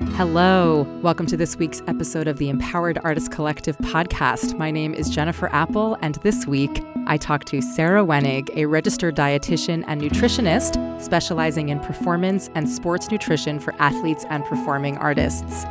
Hello. Welcome to this week's episode of the Empowered Artist Collective podcast. My name is Jennifer Apple, and this week I talk to Sarah Wenig, a registered dietitian and nutritionist specializing in performance and sports nutrition for athletes and performing artists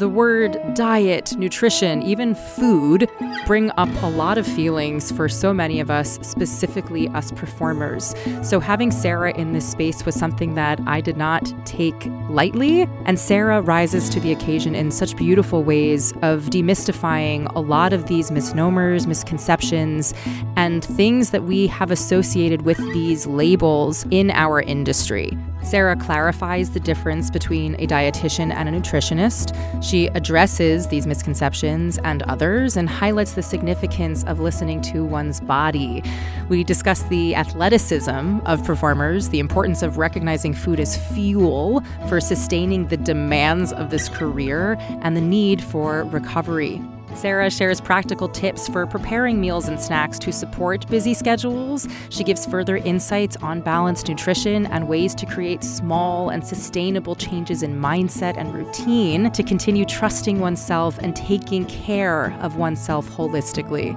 the word diet, nutrition, even food bring up a lot of feelings for so many of us, specifically us performers. So, having Sarah in this space was something that I did not take lightly. And Sarah rises to the occasion in such beautiful ways of demystifying a lot of these misnomers, misconceptions, and things that we have associated with these labels in our industry. Sarah clarifies the difference between a dietitian and a nutritionist. She addresses these misconceptions and others and highlights the significance of listening to one's body. We discuss the athleticism of performers, the importance of recognizing food as fuel for sustaining the demands of this career, and the need for recovery. Sarah shares practical tips for preparing meals and snacks to support busy schedules. She gives further insights on balanced nutrition and ways to create small and sustainable changes in mindset and routine to continue trusting oneself and taking care of oneself holistically.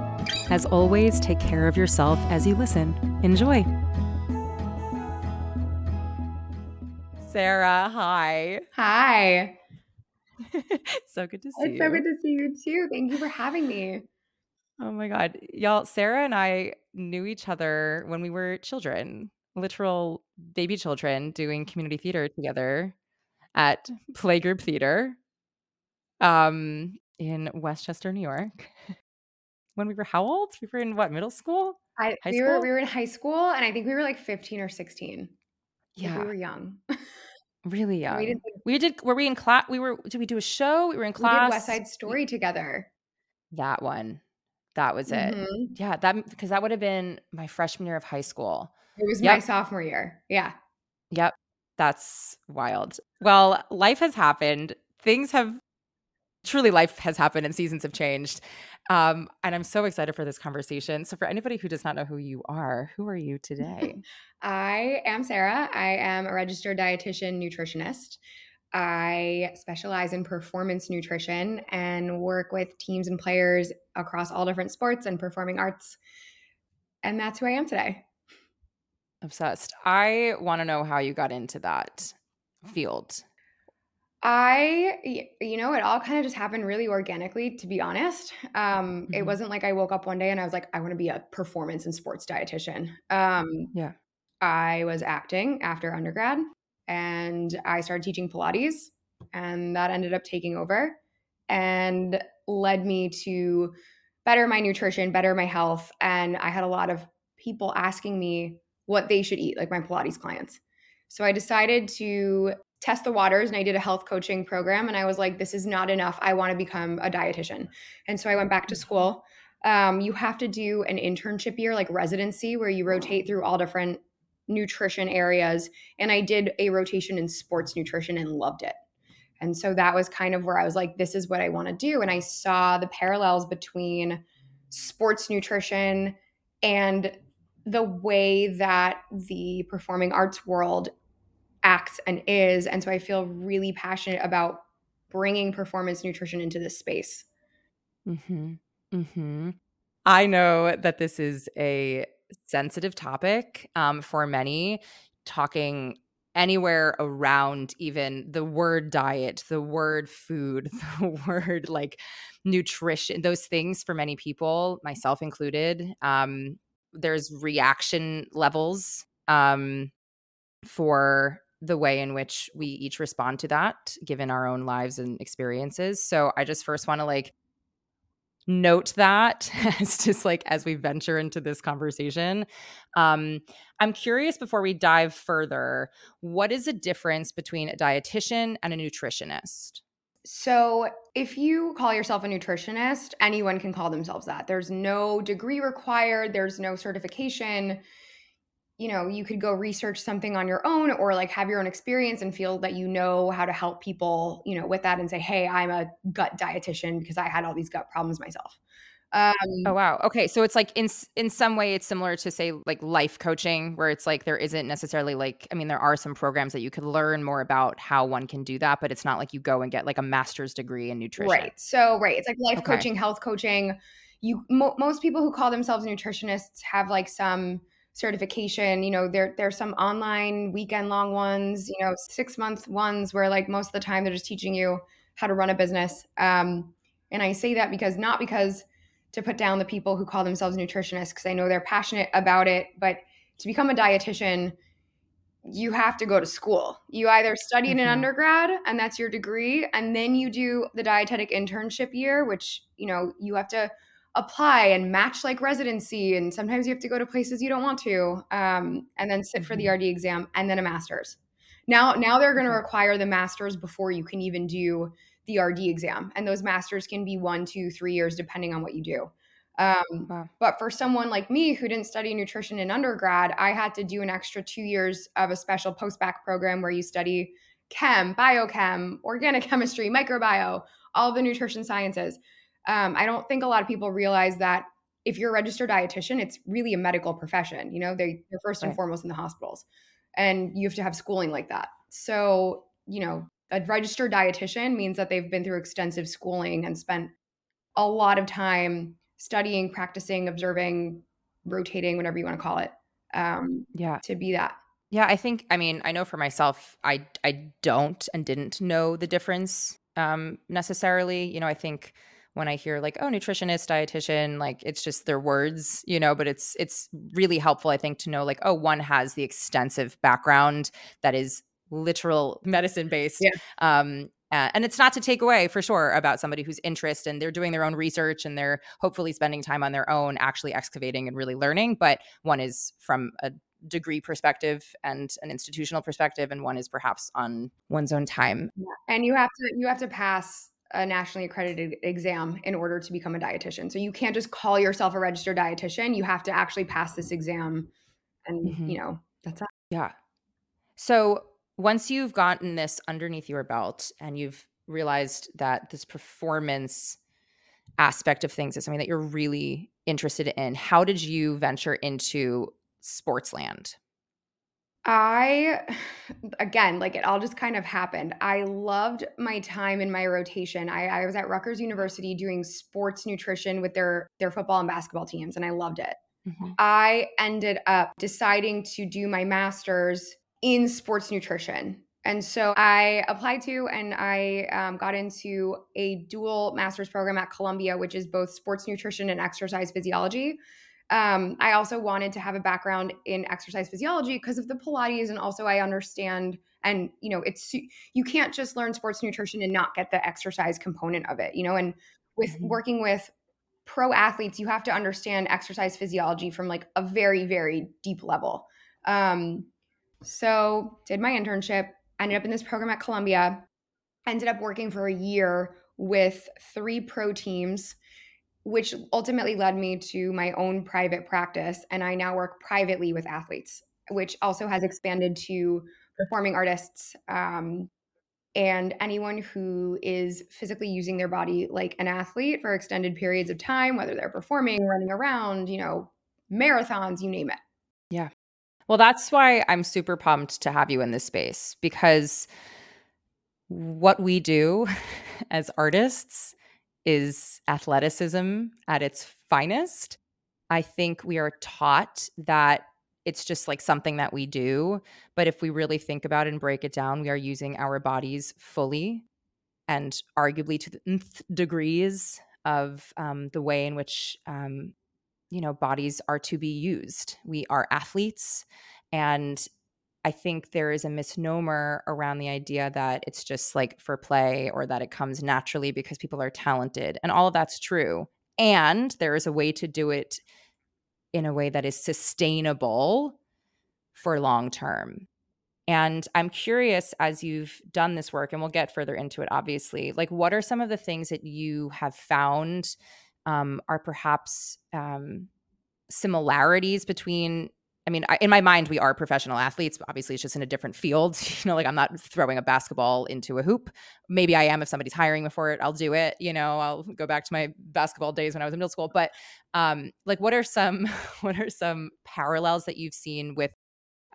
As always, take care of yourself as you listen. Enjoy. Sarah, hi. Hi. so good to see it's you. so good to see you too. Thank you for having me. Oh my God. Y'all, Sarah and I knew each other when we were children, literal baby children, doing community theater together at Playgroup Theater um, in Westchester, New York. when we were how old? We were in what, middle school? I, high we school? were we were in high school and I think we were like 15 or 16. Yeah. we were young. Really young. We, did, we did were we in class we were did we do a show? We were in class. We did West Side Story together. That one. That was it. Mm-hmm. Yeah, that because that would have been my freshman year of high school. It was yep. my sophomore year. Yeah. Yep. That's wild. Well, life has happened. Things have truly life has happened and seasons have changed. Um, and I'm so excited for this conversation. So, for anybody who does not know who you are, who are you today? I am Sarah. I am a registered dietitian nutritionist. I specialize in performance nutrition and work with teams and players across all different sports and performing arts. And that's who I am today. Obsessed. I want to know how you got into that field. I, you know, it all kind of just happened really organically, to be honest. Um, mm-hmm. It wasn't like I woke up one day and I was like, I want to be a performance and sports dietitian. Um, yeah. I was acting after undergrad and I started teaching Pilates, and that ended up taking over and led me to better my nutrition, better my health. And I had a lot of people asking me what they should eat, like my Pilates clients. So I decided to test the waters and I did a health coaching program. And I was like, this is not enough. I want to become a dietitian. And so I went back to school. Um, you have to do an internship year, like residency, where you rotate through all different nutrition areas. And I did a rotation in sports nutrition and loved it. And so that was kind of where I was like, this is what I want to do. And I saw the parallels between sports nutrition and the way that the performing arts world acts and is. And so I feel really passionate about bringing performance nutrition into this space. hmm hmm I know that this is a sensitive topic um, for many, talking anywhere around even the word diet, the word food, the word like nutrition, those things for many people, myself included. Um, there's reaction levels um, for the way in which we each respond to that given our own lives and experiences. So I just first want to like note that as just like as we venture into this conversation. Um, I'm curious before we dive further, what is the difference between a dietitian and a nutritionist? So, if you call yourself a nutritionist, anyone can call themselves that. There's no degree required, there's no certification you know you could go research something on your own or like have your own experience and feel that you know how to help people you know with that and say hey i'm a gut dietitian because i had all these gut problems myself Um, oh wow. Okay, so it's like in in some way it's similar to say like life coaching, where it's like there isn't necessarily like I mean there are some programs that you could learn more about how one can do that, but it's not like you go and get like a master's degree in nutrition. Right. So right, it's like life okay. coaching, health coaching. You mo- most people who call themselves nutritionists have like some certification you know there there's some online weekend long ones you know six month ones where like most of the time they're just teaching you how to run a business um, and i say that because not because to put down the people who call themselves nutritionists because I know they're passionate about it. But to become a dietitian, you have to go to school. You either study mm-hmm. in an mm-hmm. undergrad and that's your degree, and then you do the dietetic internship year, which you know you have to apply and match like residency, and sometimes you have to go to places you don't want to, um, and then sit mm-hmm. for the mm-hmm. RD exam and then a master's. Now, now they're going to require the master's before you can even do the RD exam. And those masters can be one, two, three years, depending on what you do. Um, wow. But for someone like me who didn't study nutrition in undergrad, I had to do an extra two years of a special post-bac program where you study chem, biochem, organic chemistry, microbiome, all the nutrition sciences. Um, I don't think a lot of people realize that if you're a registered dietitian, it's really a medical profession. You know, they, they're first and right. foremost in the hospitals, and you have to have schooling like that. So, you know, a registered dietitian means that they've been through extensive schooling and spent a lot of time studying, practicing, observing, rotating, whatever you want to call it. Um, yeah, to be that. Yeah, I think. I mean, I know for myself, I I don't and didn't know the difference um, necessarily. You know, I think when I hear like, oh, nutritionist, dietitian, like it's just their words, you know, but it's it's really helpful, I think, to know like, oh, one has the extensive background that is literal medicine based. Yeah. Um, uh, and it's not to take away for sure about somebody who's interested and they're doing their own research and they're hopefully spending time on their own actually excavating and really learning. But one is from a degree perspective and an institutional perspective, and one is perhaps on one's own time. Yeah. And you have to you have to pass a nationally accredited exam in order to become a dietitian. So you can't just call yourself a registered dietitian. You have to actually pass this exam, and mm-hmm. you know that's that. Yeah. So once you've gotten this underneath your belt and you've realized that this performance aspect of things is something that you're really interested in, how did you venture into sports land? I, again, like it all just kind of happened. I loved my time in my rotation. I, I was at Rutgers University doing sports nutrition with their their football and basketball teams, and I loved it. Mm-hmm. I ended up deciding to do my master's in sports nutrition. And so I applied to and I um, got into a dual master's program at Columbia, which is both sports nutrition and exercise physiology. Um, I also wanted to have a background in exercise physiology because of the Pilates, and also I understand. And you know, it's you can't just learn sports nutrition and not get the exercise component of it. You know, and with mm-hmm. working with pro athletes, you have to understand exercise physiology from like a very, very deep level. Um, so, did my internship, ended up in this program at Columbia, ended up working for a year with three pro teams, which ultimately led me to my own private practice. And I now work privately with athletes, which also has expanded to performing artists um, and anyone who is physically using their body like an athlete for extended periods of time, whether they're performing, running around, you know, marathons, you name it. Yeah. Well, that's why I'm super pumped to have you in this space because what we do as artists is athleticism at its finest. I think we are taught that it's just like something that we do. But if we really think about it and break it down, we are using our bodies fully and arguably to the nth degrees of um, the way in which um, you know bodies are to be used we are athletes and i think there is a misnomer around the idea that it's just like for play or that it comes naturally because people are talented and all of that's true and there is a way to do it in a way that is sustainable for long term and I'm curious as you've done this work, and we'll get further into it, obviously, like what are some of the things that you have found um, are perhaps um, similarities between I mean, in my mind, we are professional athletes. Obviously, it's just in a different field. You know, like I'm not throwing a basketball into a hoop. Maybe I am if somebody's hiring me for it. I'll do it. You know, I'll go back to my basketball days when I was in middle school. But um, like, what are some what are some parallels that you've seen with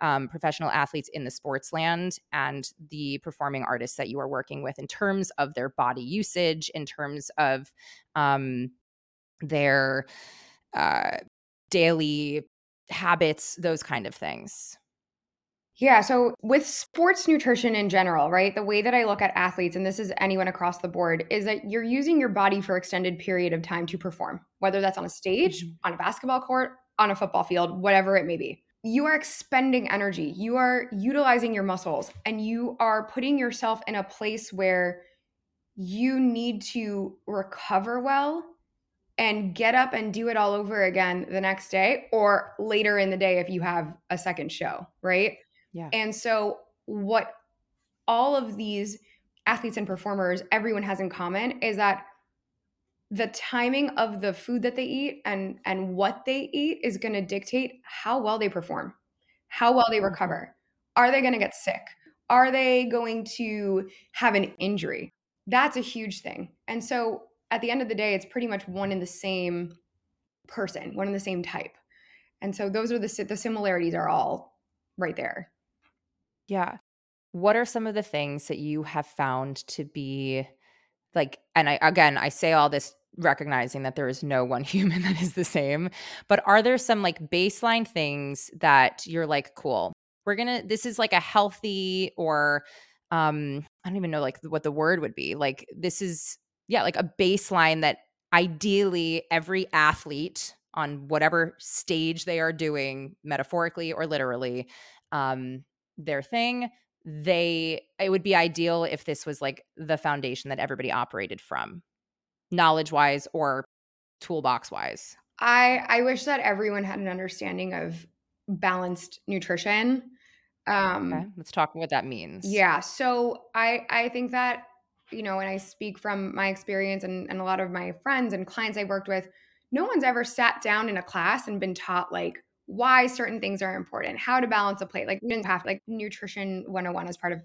um, professional athletes in the sports land and the performing artists that you are working with in terms of their body usage, in terms of um, their uh, daily habits, those kind of things? Yeah. So, with sports nutrition in general, right, the way that I look at athletes, and this is anyone across the board, is that you're using your body for extended period of time to perform, whether that's on a stage, mm-hmm. on a basketball court, on a football field, whatever it may be. You are expending energy, you are utilizing your muscles, and you are putting yourself in a place where you need to recover well and get up and do it all over again the next day or later in the day if you have a second show, right? Yeah. And so what all of these athletes and performers everyone has in common is that the timing of the food that they eat and and what they eat is going to dictate how well they perform, how well they mm-hmm. recover. Are they going to get sick? Are they going to have an injury? That's a huge thing. And so at the end of the day, it's pretty much one in the same person, one in the same type. And so those are the the similarities are all right there. Yeah. What are some of the things that you have found to be like and I again, I say all this recognizing that there is no one human that is the same, but are there some like baseline things that you're like cool. We're going to this is like a healthy or um I don't even know like what the word would be. Like this is yeah, like a baseline that ideally every athlete on whatever stage they are doing, metaphorically or literally, um, their thing, they it would be ideal if this was like the foundation that everybody operated from, knowledge wise or toolbox wise. I I wish that everyone had an understanding of balanced nutrition. Um, okay, let's talk what that means. Yeah, so I I think that you know, and I speak from my experience and, and a lot of my friends and clients I worked with, no one's ever sat down in a class and been taught like why certain things are important, how to balance a plate. Like we didn't have like nutrition 101 as part of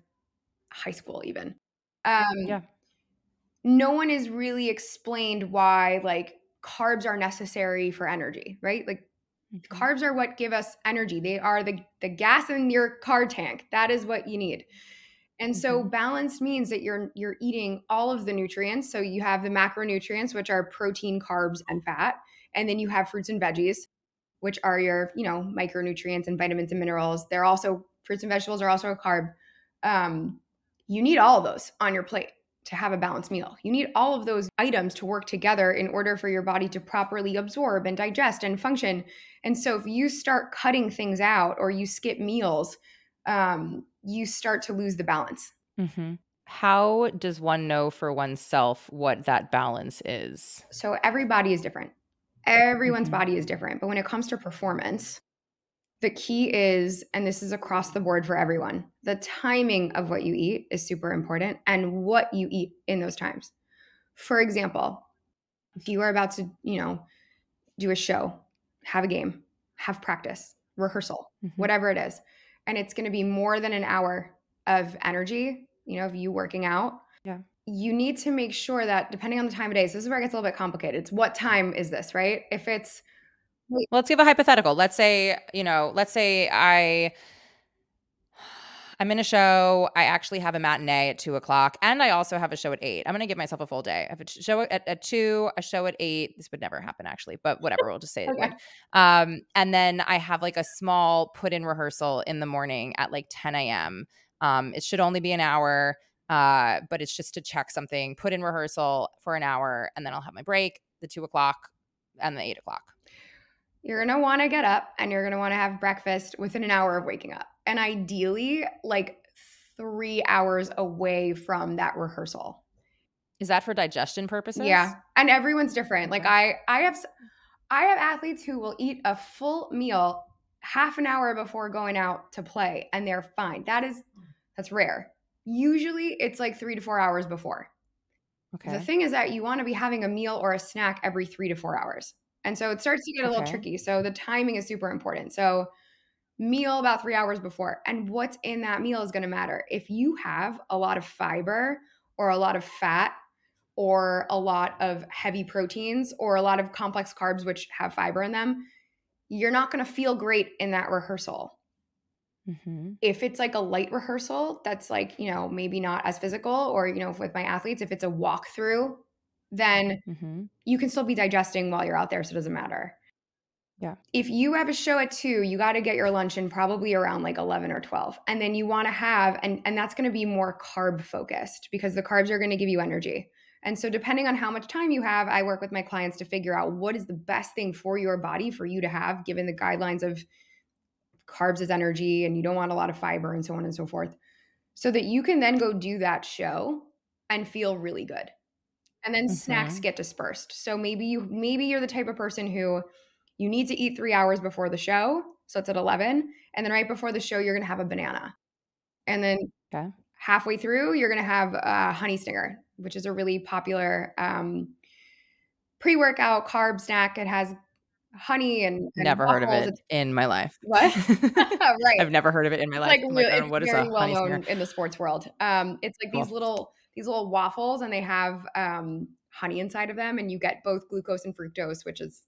high school even. Um, yeah. No one is really explained why like carbs are necessary for energy, right? Like mm-hmm. carbs are what give us energy. They are the the gas in your car tank. That is what you need. And so mm-hmm. balanced means that you're you're eating all of the nutrients. So you have the macronutrients, which are protein, carbs, and fat, and then you have fruits and veggies, which are your you know micronutrients and vitamins and minerals. They're also fruits and vegetables are also a carb. Um, you need all of those on your plate to have a balanced meal. You need all of those items to work together in order for your body to properly absorb and digest and function. And so if you start cutting things out or you skip meals, um, you start to lose the balance. Mm-hmm. How does one know for oneself what that balance is? So every body is different. Everyone's mm-hmm. body is different. But when it comes to performance, the key is, and this is across the board for everyone, the timing of what you eat is super important and what you eat in those times. For example, if you are about to, you know, do a show, have a game, have practice, rehearsal, mm-hmm. whatever it is, and it's going to be more than an hour of energy, you know, of you working out. Yeah. You need to make sure that depending on the time of day, so this is where it gets a little bit complicated. It's what time is this, right? If it's well, let's give a hypothetical. Let's say, you know, let's say I I'm in a show. I actually have a matinee at two o'clock, and I also have a show at eight. I'm going to give myself a full day. I have a show at, at two, a show at eight. This would never happen, actually, but whatever. We'll just say okay. it. Um, and then I have like a small put in rehearsal in the morning at like 10 a.m. Um, it should only be an hour, uh, but it's just to check something, put in rehearsal for an hour, and then I'll have my break, the two o'clock, and the eight o'clock. You're going to want to get up and you're going to want to have breakfast within an hour of waking up and ideally like three hours away from that rehearsal. Is that for digestion purposes? Yeah. And everyone's different. Like I I have I have athletes who will eat a full meal half an hour before going out to play and they're fine. That is that's rare. Usually it's like 3 to 4 hours before. Okay. The thing is that you want to be having a meal or a snack every 3 to 4 hours. And so it starts to get a okay. little tricky. So the timing is super important. So meal about three hours before. And what's in that meal is going to matter. If you have a lot of fiber or a lot of fat or a lot of heavy proteins or a lot of complex carbs, which have fiber in them, you're not going to feel great in that rehearsal. Mm-hmm. If it's like a light rehearsal that's like, you know, maybe not as physical, or, you know, with my athletes, if it's a walkthrough, then mm-hmm. you can still be digesting while you're out there. So it doesn't matter. Yeah. If you have a show at two, you got to get your lunch in probably around like 11 or 12. And then you want to have, and, and that's going to be more carb focused because the carbs are going to give you energy. And so, depending on how much time you have, I work with my clients to figure out what is the best thing for your body for you to have, given the guidelines of carbs as energy and you don't want a lot of fiber and so on and so forth, so that you can then go do that show and feel really good. And then mm-hmm. snacks get dispersed. So maybe you maybe you're the type of person who you need to eat 3 hours before the show, so it's at 11, and then right before the show you're going to have a banana. And then okay. halfway through you're going to have a honey stinger, which is a really popular um, pre-workout carb snack. It has honey and, and never heard of it it's, in my life. What? right. I've never heard of it in my life. Like, like oh, what is very well known in the sports world. Um, it's like these little these little waffles, and they have um, honey inside of them, and you get both glucose and fructose, which is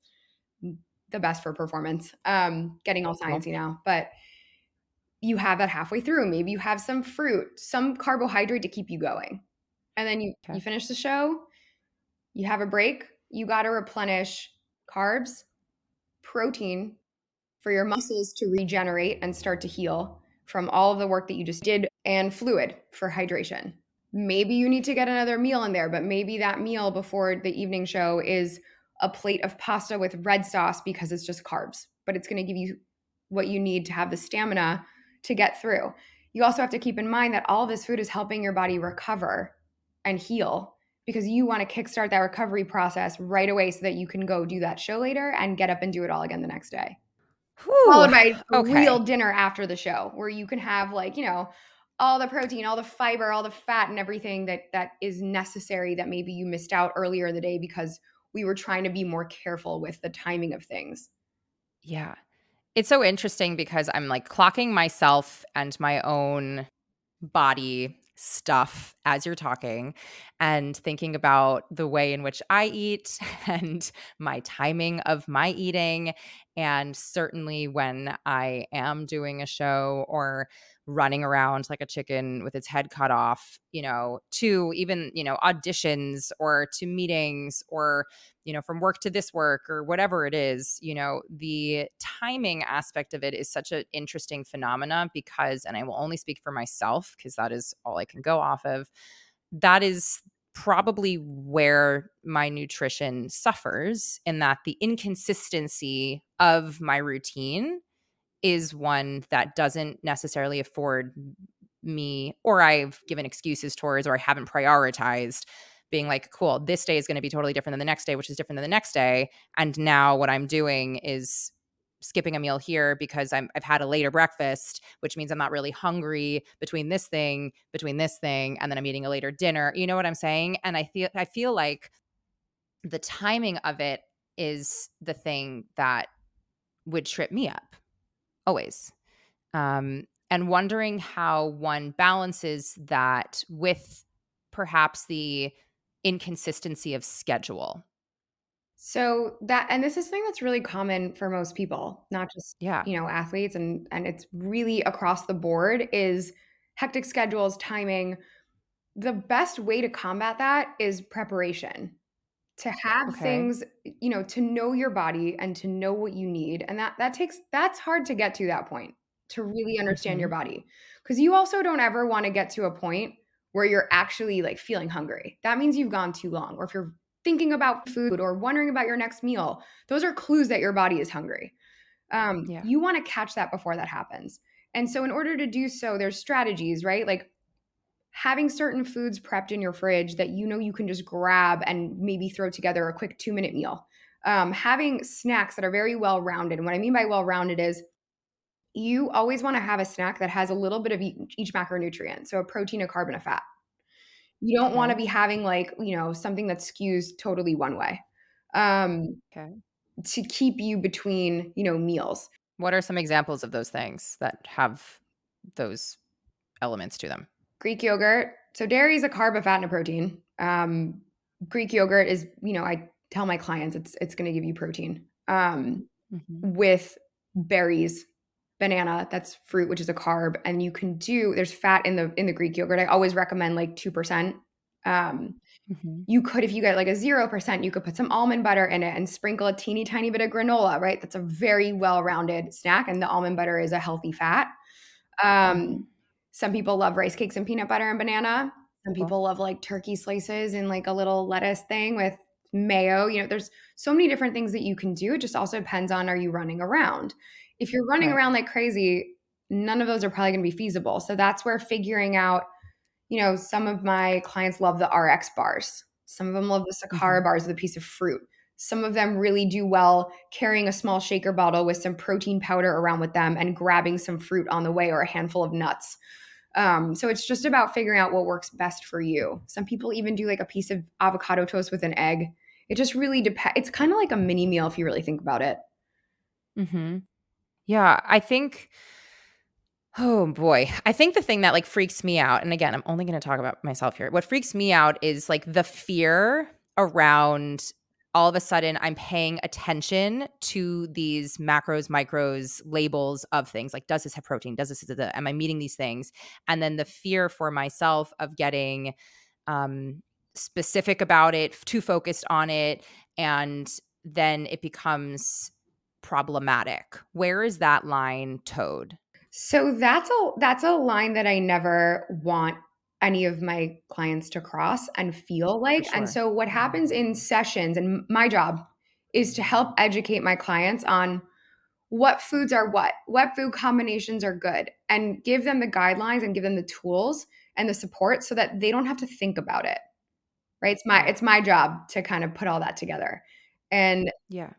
the best for performance. Um, getting all sciencey now, but you have that halfway through. Maybe you have some fruit, some carbohydrate to keep you going, and then you okay. you finish the show. You have a break. You got to replenish carbs protein for your muscles to regenerate and start to heal from all of the work that you just did, and fluid for hydration. Maybe you need to get another meal in there, but maybe that meal before the evening show is a plate of pasta with red sauce because it's just carbs, but it's going to give you what you need to have the stamina to get through. You also have to keep in mind that all this food is helping your body recover and heal because you want to kickstart that recovery process right away so that you can go do that show later and get up and do it all again the next day. Whew. Followed by a okay. real dinner after the show where you can have like, you know, all the protein, all the fiber, all the fat and everything that that is necessary that maybe you missed out earlier in the day because we were trying to be more careful with the timing of things. Yeah. It's so interesting because I'm like clocking myself and my own body stuff as you're talking and thinking about the way in which I eat and my timing of my eating. And certainly when I am doing a show or running around like a chicken with its head cut off, you know, to even, you know, auditions or to meetings or, you know, from work to this work or whatever it is, you know, the timing aspect of it is such an interesting phenomena because, and I will only speak for myself because that is all I can go off of. That is probably where my nutrition suffers in that the inconsistency of my routine is one that doesn't necessarily afford me or I've given excuses towards or I haven't prioritized being like cool this day is going to be totally different than the next day which is different than the next day and now what I'm doing is skipping a meal here because I'm I've had a later breakfast which means I'm not really hungry between this thing between this thing and then I'm eating a later dinner you know what I'm saying and I feel I feel like the timing of it is the thing that would trip me up always. Um, and wondering how one balances that with perhaps the inconsistency of schedule. So that and this is something that's really common for most people, not just yeah. you know athletes and and it's really across the board is hectic schedules, timing. The best way to combat that is preparation to have okay. things you know to know your body and to know what you need and that that takes that's hard to get to that point to really understand mm-hmm. your body because you also don't ever want to get to a point where you're actually like feeling hungry that means you've gone too long or if you're thinking about food or wondering about your next meal those are clues that your body is hungry um, yeah. you want to catch that before that happens and so in order to do so there's strategies right like having certain foods prepped in your fridge that you know you can just grab and maybe throw together a quick two minute meal. Um, having snacks that are very well rounded. And what I mean by well rounded is you always want to have a snack that has a little bit of each macronutrient. So a protein, a carb, and a fat. You don't okay. want to be having like, you know, something that skews totally one way. Um, okay. To keep you between, you know, meals. What are some examples of those things that have those elements to them? Greek yogurt. So dairy is a carb, a fat, and a protein. Um, Greek yogurt is, you know, I tell my clients it's it's going to give you protein. Um, mm-hmm. With berries, banana, that's fruit, which is a carb, and you can do. There's fat in the in the Greek yogurt. I always recommend like two percent. Um, mm-hmm. You could, if you get like a zero percent, you could put some almond butter in it and sprinkle a teeny tiny bit of granola. Right, that's a very well rounded snack, and the almond butter is a healthy fat. Um, some people love rice cakes and peanut butter and banana. Some people love like turkey slices and like a little lettuce thing with mayo. You know, there's so many different things that you can do. It just also depends on are you running around. If you're running right. around like crazy, none of those are probably going to be feasible. So that's where figuring out, you know, some of my clients love the RX bars. Some of them love the Sakara mm-hmm. bars with a piece of fruit. Some of them really do well carrying a small shaker bottle with some protein powder around with them and grabbing some fruit on the way or a handful of nuts. Um, so it's just about figuring out what works best for you. Some people even do like a piece of avocado toast with an egg. It just really depends. It's kind of like a mini meal if you really think about it. Hmm. Yeah, I think. Oh boy. I think the thing that like freaks me out, and again, I'm only going to talk about myself here. What freaks me out is like the fear around all of a sudden I'm paying attention to these macros, micros, labels of things like does this have protein? Does this, am I meeting these things? And then the fear for myself of getting um, specific about it, too focused on it, and then it becomes problematic. Where is that line towed? So that's a that's a line that I never want any of my clients to cross and feel like. Sure. And so, what mm-hmm. happens in sessions, and my job is to help educate my clients on what foods are what, what food combinations are good, and give them the guidelines and give them the tools and the support so that they don't have to think about it. Right? It's my it's my job to kind of put all that together and yeah,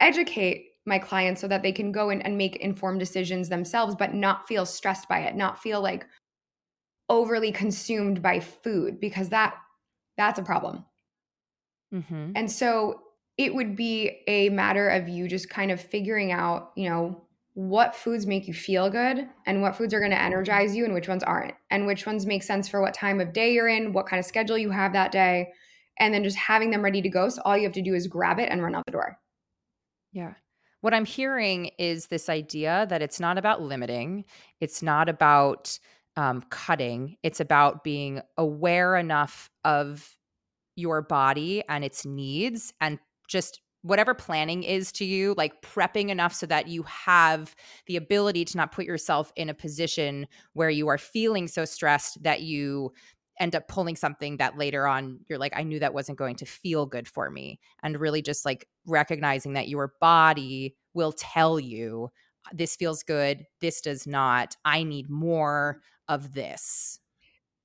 educate my clients so that they can go in and make informed decisions themselves, but not feel stressed by it, not feel like, overly consumed by food because that that's a problem. Mm-hmm. And so it would be a matter of you just kind of figuring out, you know, what foods make you feel good and what foods are going to energize you and which ones aren't, and which ones make sense for what time of day you're in, what kind of schedule you have that day, and then just having them ready to go. So all you have to do is grab it and run out the door. Yeah. What I'm hearing is this idea that it's not about limiting, it's not about um, cutting. It's about being aware enough of your body and its needs and just whatever planning is to you, like prepping enough so that you have the ability to not put yourself in a position where you are feeling so stressed that you end up pulling something that later on you're like, I knew that wasn't going to feel good for me. And really just like recognizing that your body will tell you this feels good, this does not, I need more of this.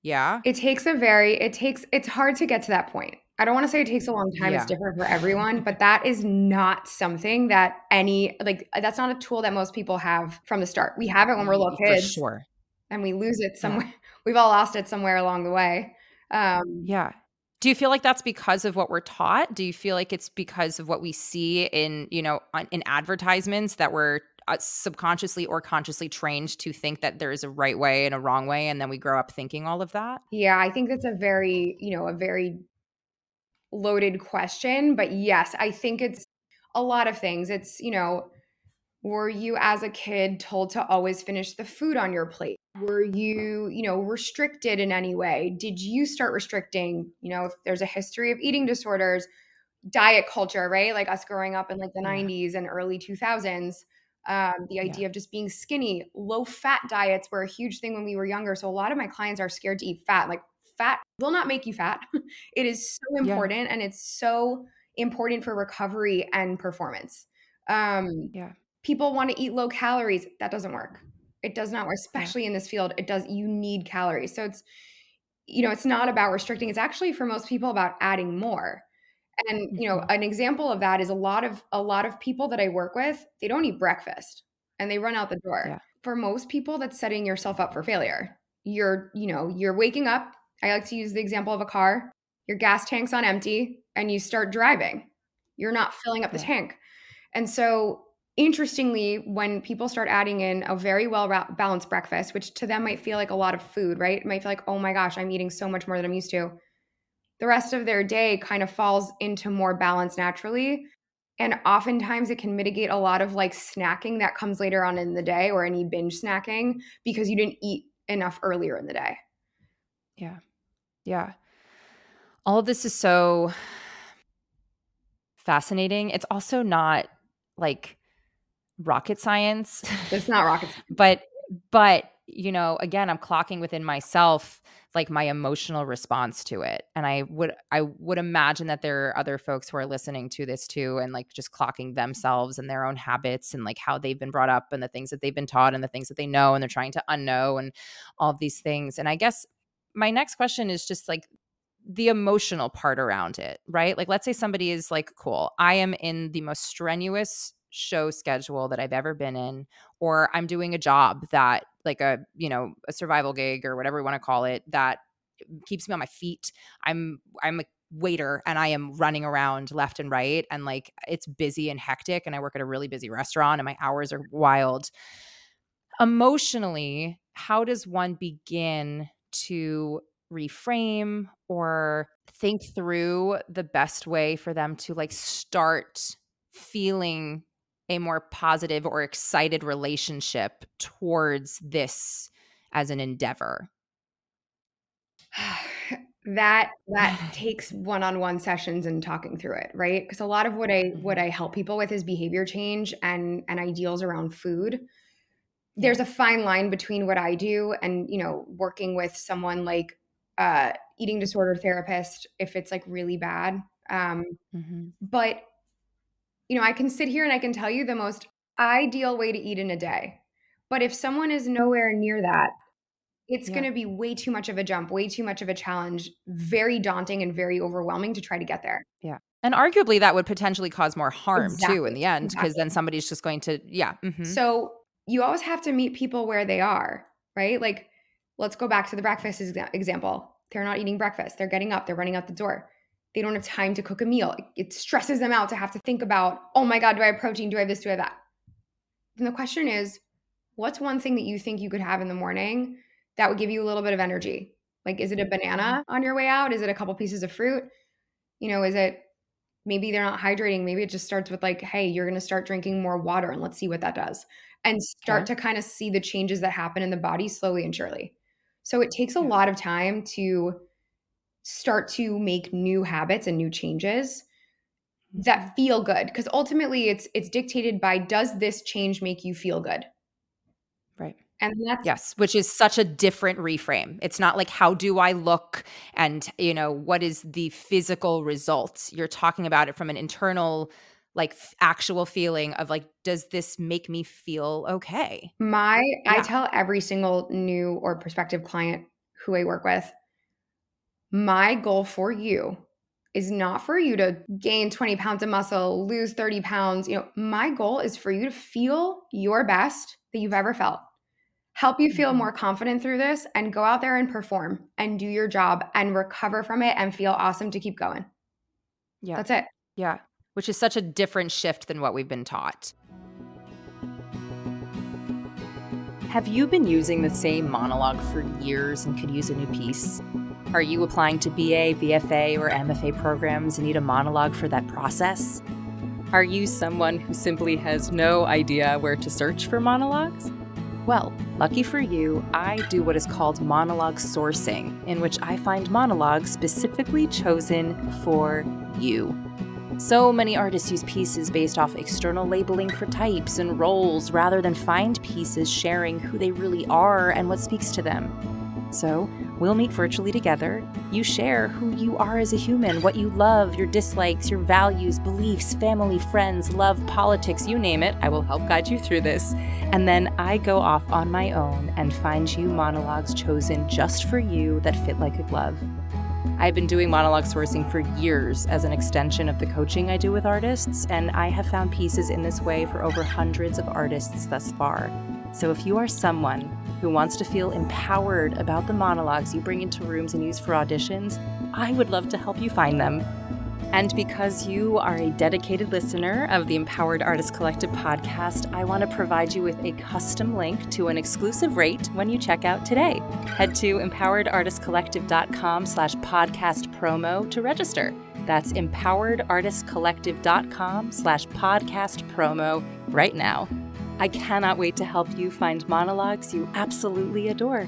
Yeah. It takes a very, it takes, it's hard to get to that point. I don't want to say it takes a long time. Yeah. It's different for everyone, but that is not something that any, like, that's not a tool that most people have from the start. We have it when we're little kids. For sure. And we lose it somewhere. Yeah. We've all lost it somewhere along the way. Um, yeah. Do you feel like that's because of what we're taught? Do you feel like it's because of what we see in, you know, in advertisements that we're uh, Uh, subconsciously or consciously trained to think that there is a right way and a wrong way and then we grow up thinking all of that? Yeah i think that's a very you know a very loaded question but yes i think it's a lot of things. It's you know were you as a kid told to always finish the food on your plate? Were you you know restricted in any way? Did you start restricting you know if there's a history of eating disorders diet culture right? Like us growing up in like the 90s and early 2000s um, the idea yeah. of just being skinny low fat diets were a huge thing when we were younger so a lot of my clients are scared to eat fat like fat will not make you fat it is so important yeah. and it's so important for recovery and performance um, yeah people want to eat low calories that doesn't work it does not work especially yeah. in this field it does you need calories so it's you know it's not about restricting it's actually for most people about adding more and you know, mm-hmm. an example of that is a lot of a lot of people that I work with, they don't eat breakfast and they run out the door. Yeah. For most people that's setting yourself up for failure. You're, you know, you're waking up. I like to use the example of a car. Your gas tank's on empty and you start driving. You're not filling up the tank. And so interestingly, when people start adding in a very well balanced breakfast, which to them might feel like a lot of food, right? It might feel like, oh my gosh, I'm eating so much more than I'm used to. The rest of their day kind of falls into more balance naturally. And oftentimes it can mitigate a lot of like snacking that comes later on in the day or any binge snacking because you didn't eat enough earlier in the day. Yeah. Yeah. All of this is so fascinating. It's also not like rocket science. It's not rocket science. but but you know, again, I'm clocking within myself like my emotional response to it. And I would I would imagine that there are other folks who are listening to this too and like just clocking themselves and their own habits and like how they've been brought up and the things that they've been taught and the things that they know and they're trying to unknow and all these things. And I guess my next question is just like the emotional part around it, right? Like let's say somebody is like, cool, I am in the most strenuous show schedule that I've ever been in, or I'm doing a job that, like a, you know, a survival gig or whatever we want to call it, that keeps me on my feet. I'm, I'm a waiter and I am running around left and right and like it's busy and hectic and I work at a really busy restaurant and my hours are wild. Emotionally, how does one begin to reframe or think through the best way for them to like start feeling a more positive or excited relationship towards this as an endeavor that that takes one-on-one sessions and talking through it right because a lot of what i what mm-hmm. i help people with is behavior change and and ideals around food there's a fine line between what i do and you know working with someone like uh eating disorder therapist if it's like really bad um mm-hmm. but you know, I can sit here and I can tell you the most ideal way to eat in a day. But if someone is nowhere near that, it's yeah. going to be way too much of a jump, way too much of a challenge, very daunting and very overwhelming to try to get there. Yeah. And arguably that would potentially cause more harm exactly. too in the end because exactly. then somebody's just going to yeah. Mm-hmm. So you always have to meet people where they are, right? Like let's go back to the breakfast example. They're not eating breakfast. They're getting up, they're running out the door they don't have time to cook a meal. It stresses them out to have to think about, oh my God, do I have protein? Do I have this? Do I have that? And the question is, what's one thing that you think you could have in the morning that would give you a little bit of energy? Like, is it a banana mm-hmm. on your way out? Is it a couple pieces of fruit? You know, is it maybe they're not hydrating? Maybe it just starts with like, hey, you're going to start drinking more water and let's see what that does. And start to kind of see the changes that happen in the body slowly and surely. So it takes a lot of time to start to make new habits and new changes that mm-hmm. feel good because ultimately it's it's dictated by does this change make you feel good? Right. And that's yes which is such a different reframe. It's not like how do i look and you know what is the physical results you're talking about it from an internal like actual feeling of like does this make me feel okay? My yeah. i tell every single new or prospective client who i work with my goal for you is not for you to gain 20 pounds of muscle, lose 30 pounds. You know, my goal is for you to feel your best that you've ever felt. Help you feel mm-hmm. more confident through this and go out there and perform and do your job and recover from it and feel awesome to keep going. Yeah. That's it. Yeah. Which is such a different shift than what we've been taught. Have you been using the same monologue for years and could use a new piece? Are you applying to BA, BFA, or MFA programs and need a monologue for that process? Are you someone who simply has no idea where to search for monologues? Well, lucky for you, I do what is called monologue sourcing, in which I find monologues specifically chosen for you. So many artists use pieces based off external labeling for types and roles rather than find pieces sharing who they really are and what speaks to them. So, we'll meet virtually together. You share who you are as a human, what you love, your dislikes, your values, beliefs, family, friends, love, politics, you name it. I will help guide you through this. And then I go off on my own and find you monologues chosen just for you that fit like a glove. I've been doing monologue sourcing for years as an extension of the coaching I do with artists, and I have found pieces in this way for over hundreds of artists thus far. So if you are someone who wants to feel empowered about the monologues you bring into rooms and use for auditions, I would love to help you find them. And because you are a dedicated listener of the Empowered Artist Collective podcast, I want to provide you with a custom link to an exclusive rate when you check out today. Head to empoweredartistcollective.com slash podcast promo to register. That's empoweredartistcollective.com slash podcast promo right now. I cannot wait to help you find monologues you absolutely adore.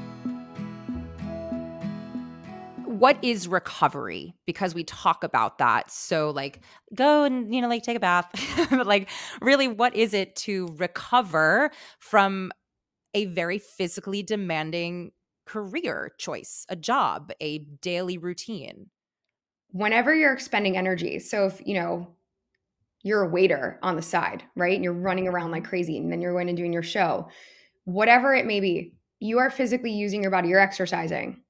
What is recovery? Because we talk about that. So like go and you know like take a bath. But like really what is it to recover from a very physically demanding career choice a job a daily routine? Whenever you're expending energy. So if you know you're a waiter on the side right and you're running around like crazy and then you're going and doing your show whatever it may be you are physically using your body you're exercising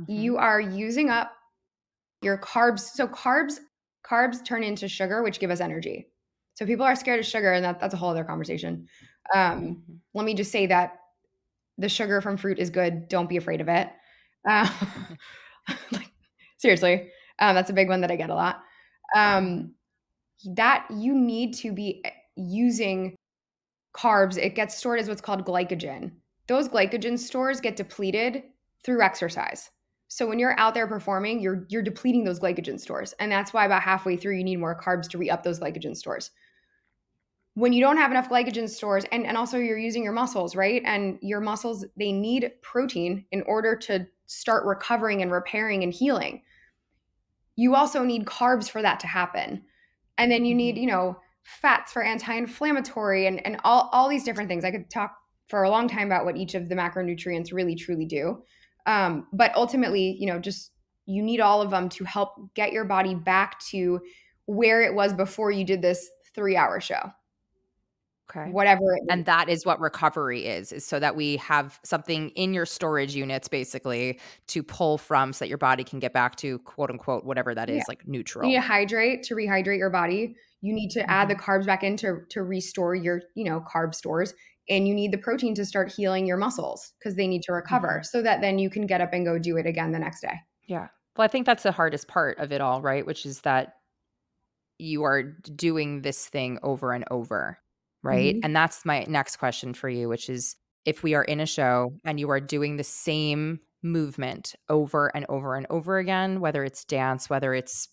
mm-hmm. you are using up your carbs. So carbs carbs turn into sugar, which give us energy. So people are scared of sugar, and that, that's a whole other conversation. Um, mm-hmm. Let me just say that the sugar from fruit is good. Don't be afraid of it. Uh, like, seriously, um, that's a big one that I get a lot. Um, that you need to be eh, using carbs. It gets stored as what's called glycogen. Those glycogen stores get depleted through exercise. So when you're out there performing, you're you're depleting those glycogen stores. And that's why about halfway through you need more carbs to re-up those glycogen stores. When you don't have enough glycogen stores and, and also you're using your muscles, right? And your muscles, they need protein in order to start recovering and repairing and healing. You also need carbs for that to happen. And then you need, mm-hmm. you know, fats for anti-inflammatory and, and all, all these different things. I could talk for a long time about what each of the macronutrients really truly do. Um, but ultimately, you know, just you need all of them to help get your body back to where it was before you did this three hour show. Okay. Whatever. and that is what recovery is, is so that we have something in your storage units basically to pull from so that your body can get back to quote unquote whatever that is, yeah. like neutral. You need to hydrate to rehydrate your body. You need to mm-hmm. add the mm-hmm. carbs back in to, to restore your, you know, carb stores and you need the protein to start healing your muscles because they need to recover mm-hmm. so that then you can get up and go do it again the next day. Yeah. Well, I think that's the hardest part of it all, right? Which is that you are doing this thing over and over, right? Mm-hmm. And that's my next question for you, which is if we are in a show and you are doing the same movement over and over and over again, whether it's dance, whether it's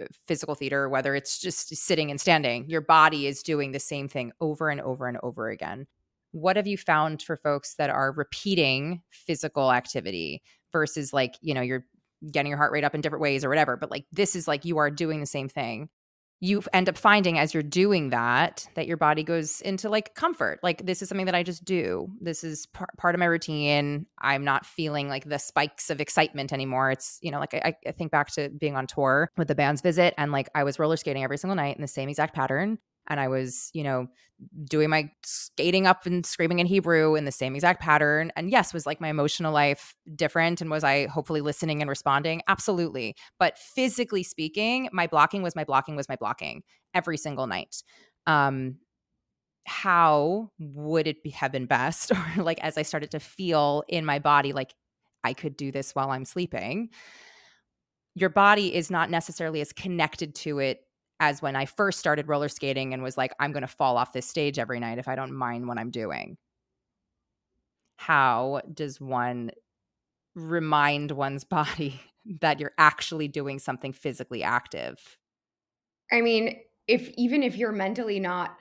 uh, physical theater, whether it's just sitting and standing, your body is doing the same thing over and over and over again what have you found for folks that are repeating physical activity versus like you know you're getting your heart rate up in different ways or whatever but like this is like you are doing the same thing you end up finding as you're doing that that your body goes into like comfort. Like this is something that i just do. This is par- part of my routine. I'm not feeling like the spikes of excitement anymore. It's you know like I, I think back to being on tour with the band's visit and like i was roller skating every single night in the same exact pattern and I was, you know, doing my skating up and screaming in Hebrew in the same exact pattern. And yes, was like my emotional life different? And was I hopefully listening and responding? Absolutely. But physically speaking, my blocking was my blocking was my blocking every single night. Um, how would it be, have been best, or like as I started to feel in my body, like I could do this while I'm sleeping? Your body is not necessarily as connected to it as when I first started roller skating and was like, I'm going to fall off this stage every night if I don't mind what I'm doing. How does one remind one's body that you're actually doing something physically active? I mean, if even if you're mentally not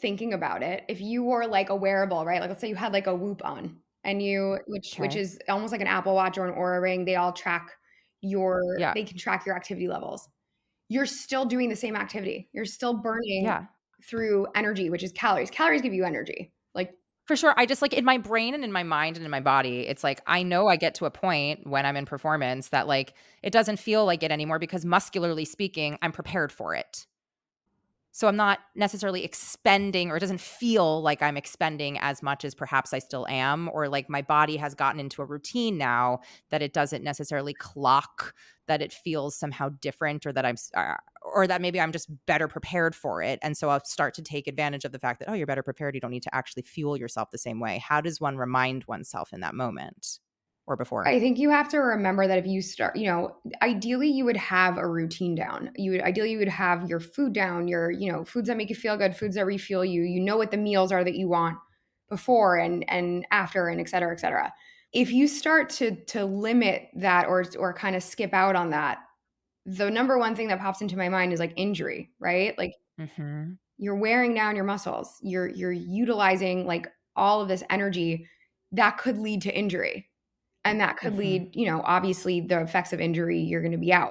thinking about it, if you wore like a wearable, right? Like let's say you had like a whoop on and you which okay. which is almost like an Apple Watch or an Oura ring, they all track your yeah. they can track your activity levels you're still doing the same activity. You're still burning yeah. through energy, which is calories. Calories give you energy. Like for sure. I just like in my brain and in my mind and in my body, it's like I know I get to a point when I'm in performance that like it doesn't feel like it anymore because muscularly speaking, I'm prepared for it. So I'm not necessarily expending, or it doesn't feel like I'm expending as much as perhaps I still am, or like my body has gotten into a routine now that it doesn't necessarily clock, that it feels somehow different, or that I'm, uh, or that maybe I'm just better prepared for it. And so I'll start to take advantage of the fact that, oh, you're better prepared. You don't need to actually fuel yourself the same way. How does one remind oneself in that moment? Or before? I think you have to remember that if you start, you know, ideally you would have a routine down. You would ideally you would have your food down, your, you know, foods that make you feel good, foods that refuel you. You know what the meals are that you want before and and after and et cetera, et cetera. If you start to to limit that or or kind of skip out on that, the number one thing that pops into my mind is like injury, right? Like mm-hmm. you're wearing down your muscles. You're you're utilizing like all of this energy that could lead to injury and that could mm-hmm. lead you know obviously the effects of injury you're going to be out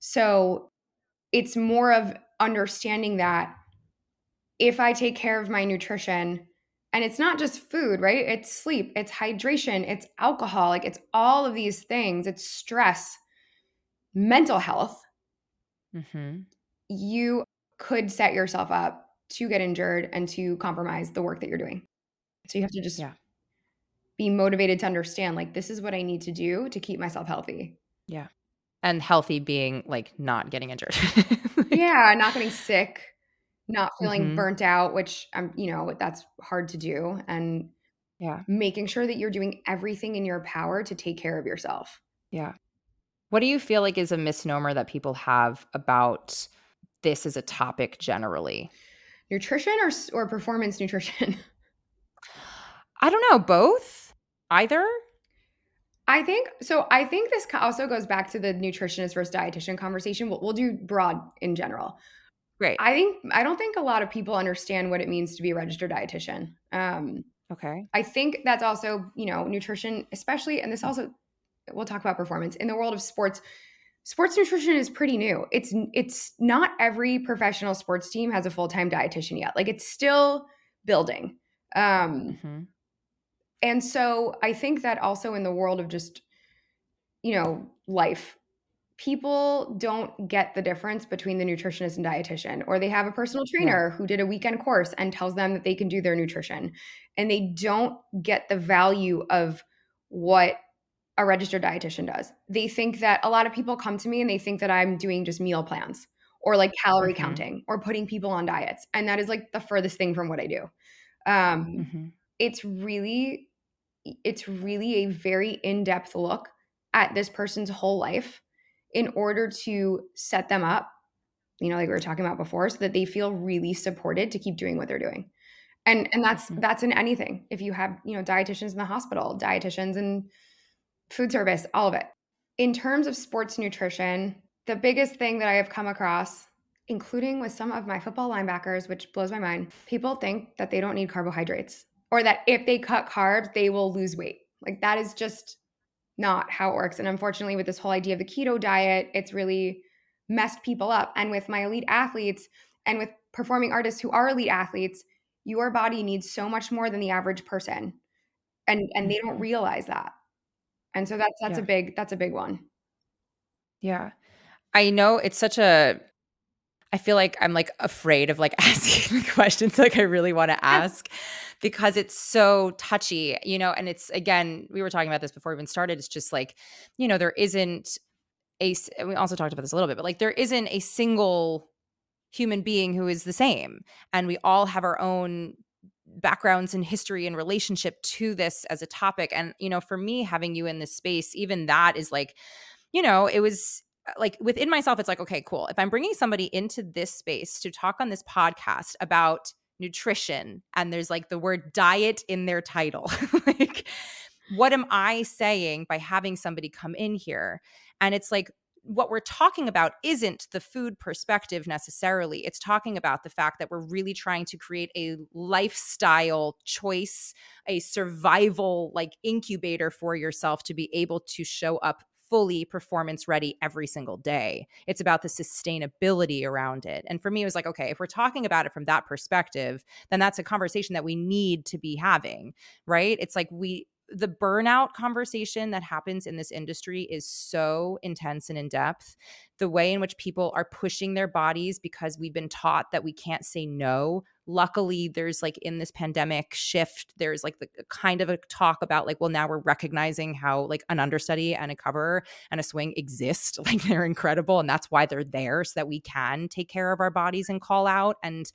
so it's more of understanding that if i take care of my nutrition and it's not just food right it's sleep it's hydration it's alcohol like it's all of these things it's stress mental health mm-hmm. you could set yourself up to get injured and to compromise the work that you're doing so you have to just yeah be motivated to understand like this is what I need to do to keep myself healthy. Yeah. And healthy being like not getting injured. like, yeah, not getting sick, not feeling mm-hmm. burnt out, which I'm, you know, that's hard to do and yeah, making sure that you're doing everything in your power to take care of yourself. Yeah. What do you feel like is a misnomer that people have about this as a topic generally? Nutrition or or performance nutrition? I don't know, both either? I think so. I think this also goes back to the nutritionist versus dietitian conversation. We'll, we'll do broad in general. Great. I think I don't think a lot of people understand what it means to be a registered dietitian. Um, okay. I think that's also you know nutrition, especially, and this also we'll talk about performance in the world of sports. Sports nutrition is pretty new. It's it's not every professional sports team has a full time dietitian yet. Like it's still building. Um, mm-hmm and so I think that also in the world of just, you know, life, people don't get the difference between the nutritionist and dietitian, or they have a personal trainer yeah. who did a weekend course and tells them that they can do their nutrition. And they don't get the value of what a registered dietitian does. They think that a lot of people come to me and they think that I'm doing just meal plans or like calorie mm-hmm. counting or putting people on diets. And that is like the furthest thing from what I do. Um, mm-hmm. It's really it's really a very in-depth look at this person's whole life in order to set them up you know like we were talking about before so that they feel really supported to keep doing what they're doing. And and that's mm-hmm. that's in anything. If you have you know dietitians in the hospital dietitians and food service all of it. In terms of sports nutrition the biggest thing that i have come across including with some of my football linebackers which blows my mind people think that they don't need carbohydrates or that if they cut carbs, they will lose weight. Like that is just not how it works. And unfortunately, with this whole idea of the keto diet, it's really messed people up. And with my elite athletes and with performing artists who are elite athletes, your body needs so much more than the average person. And and they don't mm-hmm. realize that. And so that's that's yeah. a big that's a big one. Yeah. I know it's such a I feel like I'm like afraid of like asking the questions like I really want to ask because it's so touchy, you know, and it's again, we were talking about this before we even started. It's just like, you know, there isn't a we also talked about this a little bit, but like there isn't a single human being who is the same and we all have our own backgrounds and history and relationship to this as a topic and you know for me having you in this space even that is like you know it was like within myself it's like okay cool if i'm bringing somebody into this space to talk on this podcast about nutrition and there's like the word diet in their title like what am i saying by having somebody come in here and it's like what we're talking about isn't the food perspective necessarily. It's talking about the fact that we're really trying to create a lifestyle choice, a survival like incubator for yourself to be able to show up fully performance ready every single day. It's about the sustainability around it. And for me, it was like, okay, if we're talking about it from that perspective, then that's a conversation that we need to be having, right? It's like we, the burnout conversation that happens in this industry is so intense and in depth. The way in which people are pushing their bodies because we've been taught that we can't say no. Luckily, there's like in this pandemic shift, there's like the kind of a talk about like, well, now we're recognizing how like an understudy and a cover and a swing exist. Like they're incredible. And that's why they're there so that we can take care of our bodies and call out. And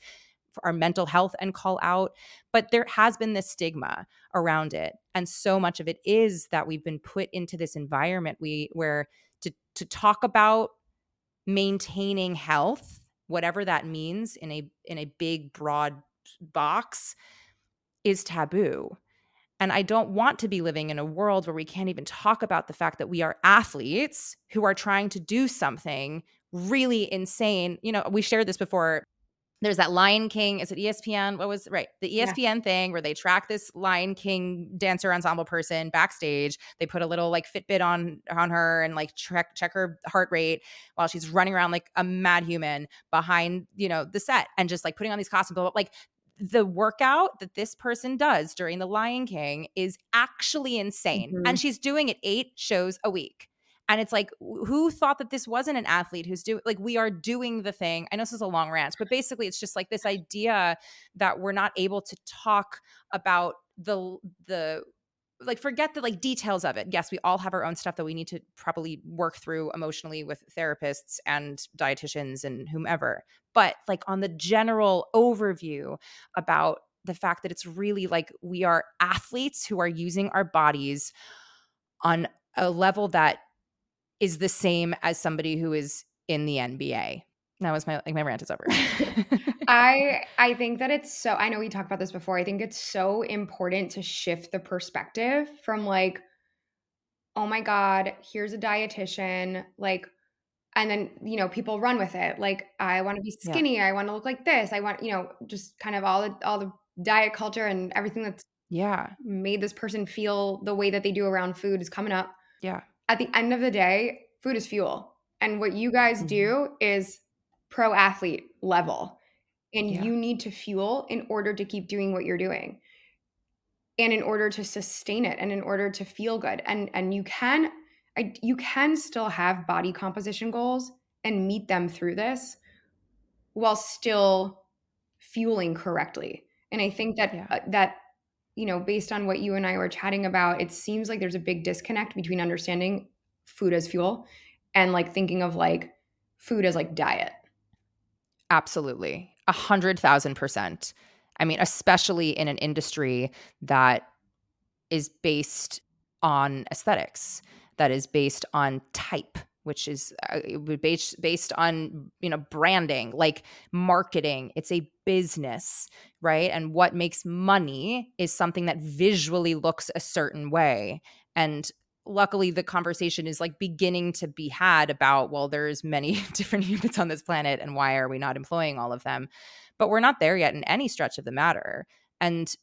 our mental health and call out but there has been this stigma around it and so much of it is that we've been put into this environment we where to to talk about maintaining health whatever that means in a in a big broad box is taboo and I don't want to be living in a world where we can't even talk about the fact that we are athletes who are trying to do something really insane. You know, we shared this before. There's that Lion King. Is it ESPN? What was right? The ESPN yeah. thing where they track this Lion King dancer ensemble person backstage. They put a little like Fitbit on on her and like check check her heart rate while she's running around like a mad human behind you know the set and just like putting on these costumes. Like the workout that this person does during the Lion King is actually insane. Mm-hmm. And she's doing it eight shows a week. And it's like, who thought that this wasn't an athlete who's doing, like, we are doing the thing. I know this is a long rant, but basically, it's just like this idea that we're not able to talk about the, the, like forget the like details of it yes we all have our own stuff that we need to probably work through emotionally with therapists and dietitians and whomever but like on the general overview about the fact that it's really like we are athletes who are using our bodies on a level that is the same as somebody who is in the NBA. That was my like my rant is over. I I think that it's so I know we talked about this before. I think it's so important to shift the perspective from like oh my god, here's a dietitian like and then you know people run with it like i want to be skinny yeah. i want to look like this i want you know just kind of all the all the diet culture and everything that's yeah made this person feel the way that they do around food is coming up yeah at the end of the day food is fuel and what you guys mm-hmm. do is pro athlete level and yeah. you need to fuel in order to keep doing what you're doing and in order to sustain it and in order to feel good and and you can I, you can still have body composition goals and meet them through this while still fueling correctly. And I think that yeah. uh, that you know, based on what you and I were chatting about, it seems like there's a big disconnect between understanding food as fuel and like thinking of like food as like diet. Absolutely. A hundred thousand percent. I mean, especially in an industry that is based on aesthetics that is based on type which is uh, based based on you know branding like marketing. It's a business right? And what makes money is something that visually looks a certain way. And luckily the conversation is like beginning to be had about well there's many different humans on this planet and why are we not employing all of them? But we're not there yet in any stretch of the matter. And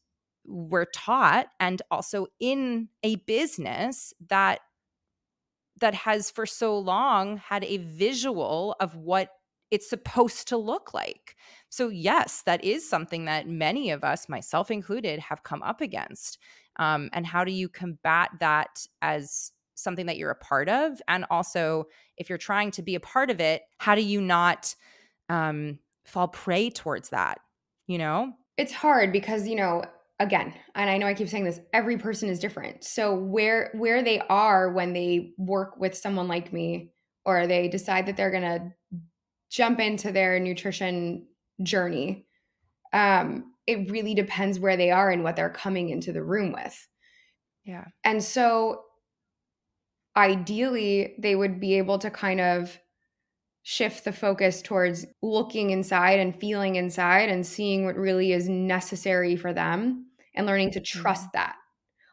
we're taught and also in a business that that has for so long had a visual of what it's supposed to look like. So, yes, that is something that many of us, myself included, have come up against. Um, and how do you combat that as something that you're a part of? And also, if you're trying to be a part of it, how do you not um, fall prey towards that? You know? It's hard because, you know, again and i know i keep saying this every person is different. So where where they are when they work with someone like me or they decide that they're going to jump into their nutrition journey um it really depends where they are and what they're coming into the room with. Yeah. And so ideally they would be able to kind of shift the focus towards looking inside and feeling inside and seeing what really is necessary for them and learning to trust mm-hmm. that.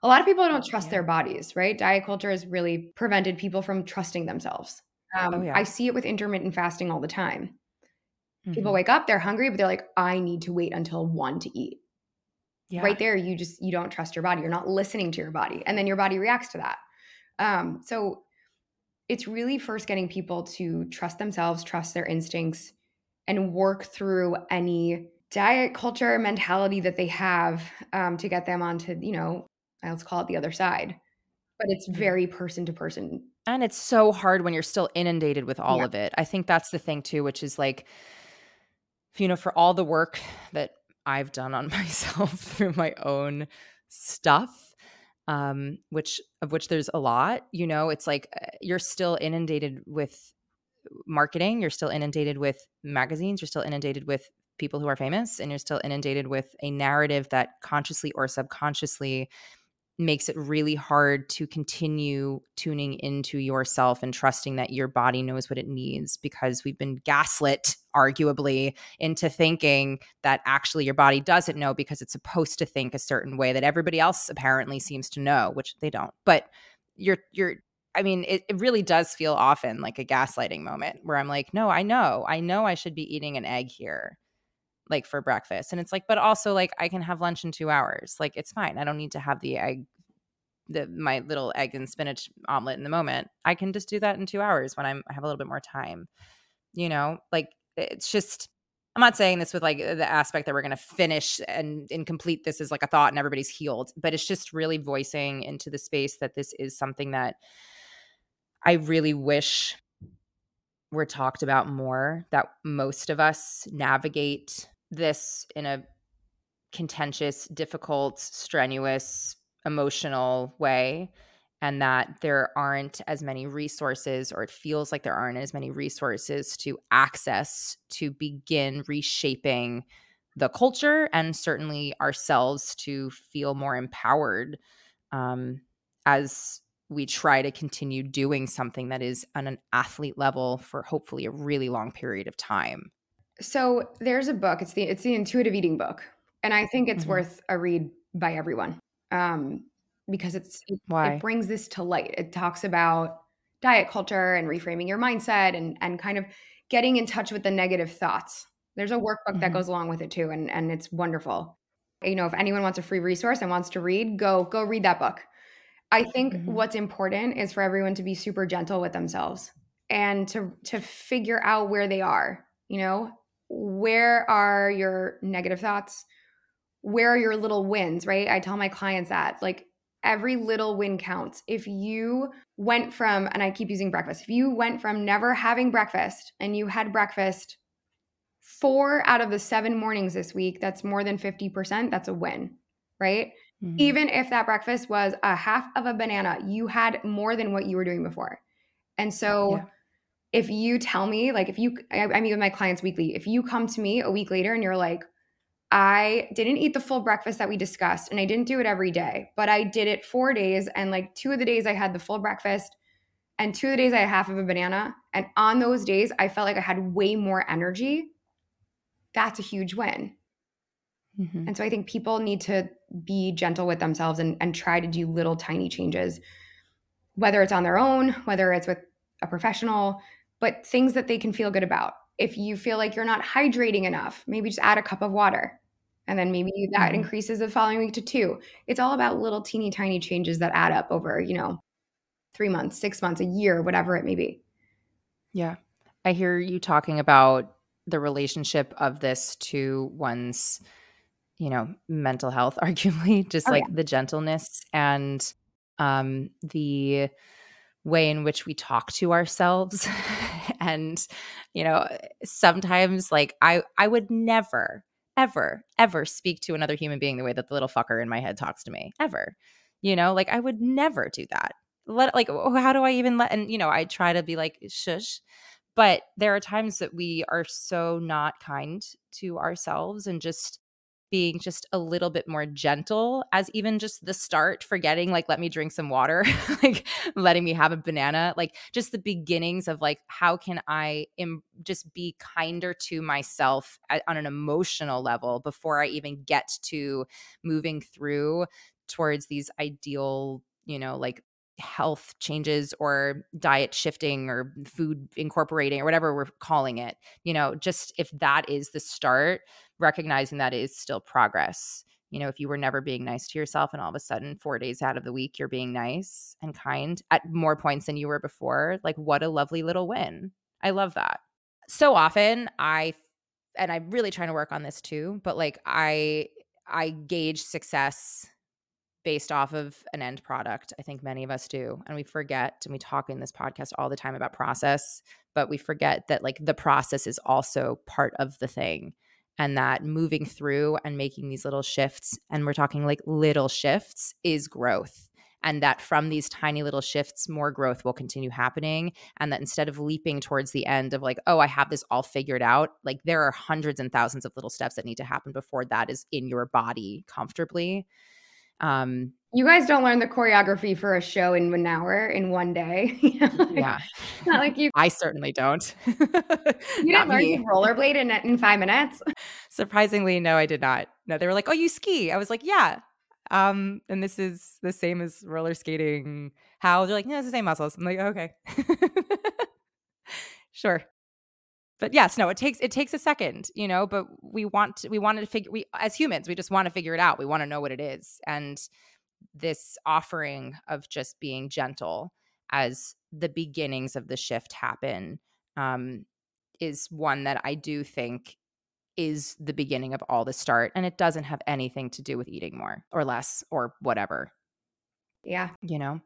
A lot of people don't trust yeah. their bodies, right? Diet culture has really prevented people from trusting themselves. Um, oh, yeah. I see it with intermittent fasting all the time. Mm-hmm. People wake up, they're hungry, but they're like, I need to wait until one to eat. Yeah. Right there, you just you don't trust your body. You're not listening to your body, and then your body reacts to that. Um, so it's really first getting people to trust themselves, trust their instincts, and work through any diet culture mentality that they have um, to get them onto, you know, let's call it the other side. But it's very person to person. And it's so hard when you're still inundated with all yeah. of it. I think that's the thing too, which is like, you know, for all the work that I've done on myself through my own stuff, um, which of which there's a lot, you know, it's like uh, you're still inundated with marketing, you're still inundated with magazines, you're still inundated with people who are famous and you're still inundated with a narrative that consciously or subconsciously makes it really hard to continue tuning into yourself and trusting that your body knows what it needs because we've been gaslit arguably into thinking that actually your body doesn't know because it's supposed to think a certain way that everybody else apparently seems to know which they don't. But you're you're I mean, it, it really does feel often like a gaslighting moment where I'm like, no, I know, I know I should be eating an egg here, like for breakfast. And it's like, but also like I can have lunch in two hours. Like it's fine. I don't need to have the egg, the my little egg and spinach omelet in the moment. I can just do that in two hours when I'm I have a little bit more time. You know, like it's just I'm not saying this with like the aspect that we're going to finish and, and complete this as like a thought and everybody's healed, but it's just really voicing into the space that this is something that I really wish were talked about more, that most of us navigate this in a contentious, difficult, strenuous, emotional way. And that there aren't as many resources, or it feels like there aren't as many resources to access to begin reshaping the culture and certainly ourselves to feel more empowered um, as we try to continue doing something that is on an athlete level for hopefully a really long period of time. So there's a book. It's the it's the intuitive eating book, and I think it's mm-hmm. worth a read by everyone um, because it's it, Why? it brings this to light. It talks about diet culture and reframing your mindset and and kind of getting in touch with the negative thoughts. There's a workbook mm-hmm. that goes along with it too, and and it's wonderful. You know, if anyone wants a free resource and wants to read, go go read that book. I think mm-hmm. what's important is for everyone to be super gentle with themselves and to to figure out where they are. You know, where are your negative thoughts? Where are your little wins, right? I tell my clients that like every little win counts. If you went from and I keep using breakfast. If you went from never having breakfast and you had breakfast 4 out of the 7 mornings this week, that's more than 50%, that's a win, right? Mm-hmm. Even if that breakfast was a half of a banana, you had more than what you were doing before. And so yeah. If you tell me, like if you, I, I meet with my clients weekly, if you come to me a week later and you're like, I didn't eat the full breakfast that we discussed and I didn't do it every day, but I did it four days. And like two of the days I had the full breakfast and two of the days I had half of a banana. And on those days, I felt like I had way more energy. That's a huge win. Mm-hmm. And so I think people need to be gentle with themselves and, and try to do little tiny changes, whether it's on their own, whether it's with a professional, but things that they can feel good about. If you feel like you're not hydrating enough, maybe just add a cup of water. And then maybe that mm-hmm. increases the following week to two. It's all about little teeny tiny changes that add up over, you know, three months, six months, a year, whatever it may be. Yeah. I hear you talking about the relationship of this to one's you know mental health arguably just oh, like yeah. the gentleness and um the way in which we talk to ourselves. And you know sometimes like i i would never ever ever speak to another human being the way that the little fucker in my head talks to me ever. You know like i would never do that. Let like oh, how do i even let and you know i try to be like shush. But there are times that we are so not kind to ourselves and just being just a little bit more gentle as even just the start forgetting like let me drink some water like letting me have a banana like just the beginnings of like how can i Im- just be kinder to myself at, on an emotional level before i even get to moving through towards these ideal you know like health changes or diet shifting or food incorporating or whatever we're calling it you know just if that is the start recognizing that is still progress. You know, if you were never being nice to yourself and all of a sudden 4 days out of the week you're being nice and kind at more points than you were before, like what a lovely little win. I love that. So often I and I'm really trying to work on this too, but like I I gauge success based off of an end product. I think many of us do. And we forget, and we talk in this podcast all the time about process, but we forget that like the process is also part of the thing and that moving through and making these little shifts and we're talking like little shifts is growth and that from these tiny little shifts more growth will continue happening and that instead of leaping towards the end of like oh i have this all figured out like there are hundreds and thousands of little steps that need to happen before that is in your body comfortably. Um you guys don't learn the choreography for a show in one hour in one day. like, yeah. Not like you. I certainly don't. you didn't learn to rollerblade in, in five minutes? Surprisingly, no, I did not. No, they were like, oh, you ski. I was like, yeah. Um, and this is the same as roller skating. How? They're like, "No, it's the same muscles. I'm like, okay. sure. But yes, no, it takes it takes a second, you know, but we want to, we wanted to figure we as humans, we just want to figure it out. We want to know what it is. And this offering of just being gentle as the beginnings of the shift happen um, is one that I do think is the beginning of all the start. And it doesn't have anything to do with eating more or less or whatever. Yeah. You know?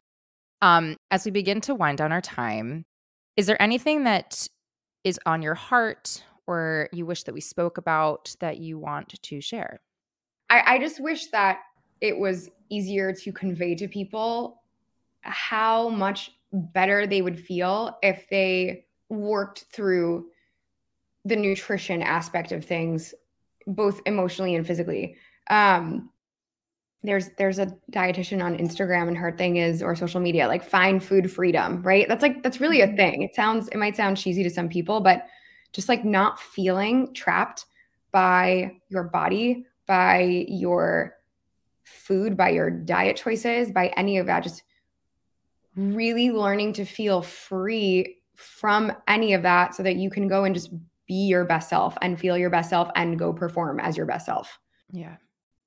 Um, as we begin to wind down our time, is there anything that is on your heart or you wish that we spoke about that you want to share? I, I just wish that it was easier to convey to people how much better they would feel if they worked through the nutrition aspect of things both emotionally and physically um there's there's a dietitian on Instagram and her thing is or social media like find food freedom, right? That's like that's really a mm-hmm. thing. It sounds it might sound cheesy to some people, but just like not feeling trapped by your body, by your food, by your diet choices, by any of that. Just really learning to feel free from any of that so that you can go and just be your best self and feel your best self and go perform as your best self. Yeah.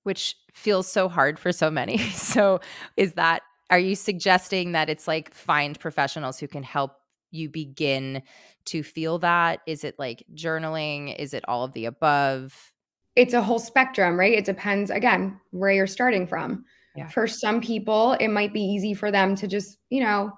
Which feels so hard for so many. So, is that, are you suggesting that it's like find professionals who can help you begin to feel that? Is it like journaling? Is it all of the above? It's a whole spectrum, right? It depends again where you're starting from. Yeah. For some people, it might be easy for them to just, you know,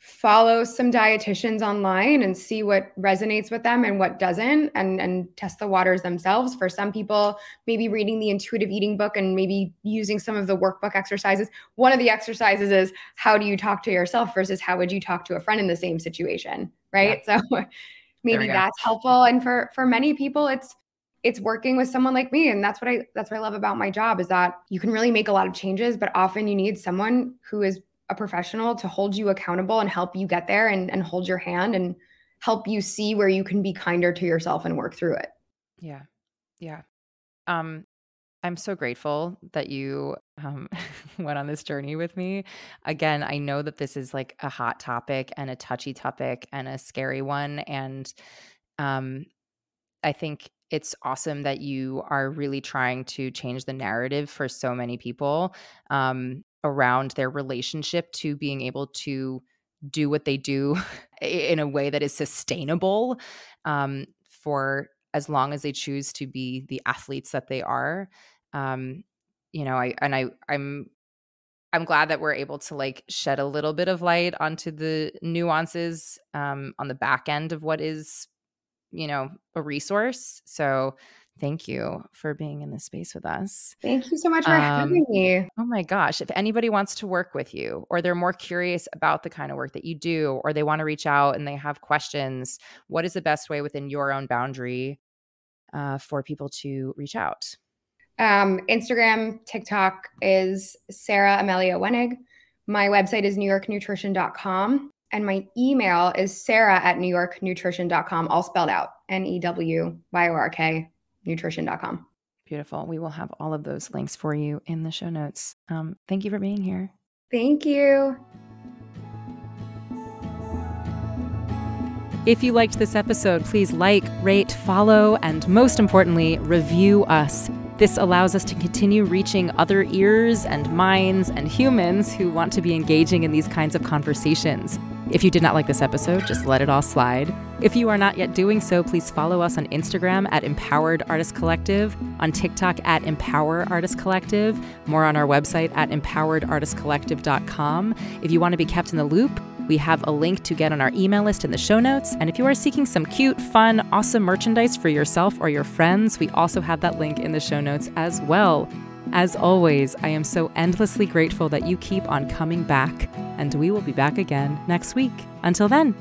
follow some dietitians online and see what resonates with them and what doesn't and and test the waters themselves for some people maybe reading the intuitive eating book and maybe using some of the workbook exercises one of the exercises is how do you talk to yourself versus how would you talk to a friend in the same situation right yeah. so maybe that's helpful and for for many people it's it's working with someone like me and that's what i that's what i love about my job is that you can really make a lot of changes but often you need someone who is a professional to hold you accountable and help you get there and, and hold your hand and help you see where you can be kinder to yourself and work through it. Yeah. Yeah. Um i'm so grateful that you um, went on this journey with me. Again i know that this is like a hot topic and a touchy topic and a scary one and um i think it's awesome that you are really trying to change the narrative for so many people um, around their relationship to being able to do what they do in a way that is sustainable um, for as long as they choose to be the athletes that they are. Um, you know, I and I I'm I'm glad that we're able to like shed a little bit of light onto the nuances um, on the back end of what is you know, a resource. So thank you for being in this space with us. Thank you so much for um, having me. Oh my gosh. If anybody wants to work with you or they're more curious about the kind of work that you do or they want to reach out and they have questions, what is the best way within your own boundary uh, for people to reach out? Um, Instagram, TikTok is Sarah Amelia Wenig. My website is newyorknutrition.com. And my email is sarah at newyorknutrition.com, all spelled out N E W Y O R K, nutrition.com. Beautiful. We will have all of those links for you in the show notes. Um, thank you for being here. Thank you. If you liked this episode, please like, rate, follow, and most importantly, review us. This allows us to continue reaching other ears and minds and humans who want to be engaging in these kinds of conversations. If you did not like this episode, just let it all slide. If you are not yet doing so, please follow us on Instagram at Empowered Artist Collective, on TikTok at Empower Artist Collective, more on our website at empoweredartistcollective.com. If you want to be kept in the loop, we have a link to get on our email list in the show notes. And if you are seeking some cute, fun, awesome merchandise for yourself or your friends, we also have that link in the show notes as well. As always, I am so endlessly grateful that you keep on coming back, and we will be back again next week. Until then,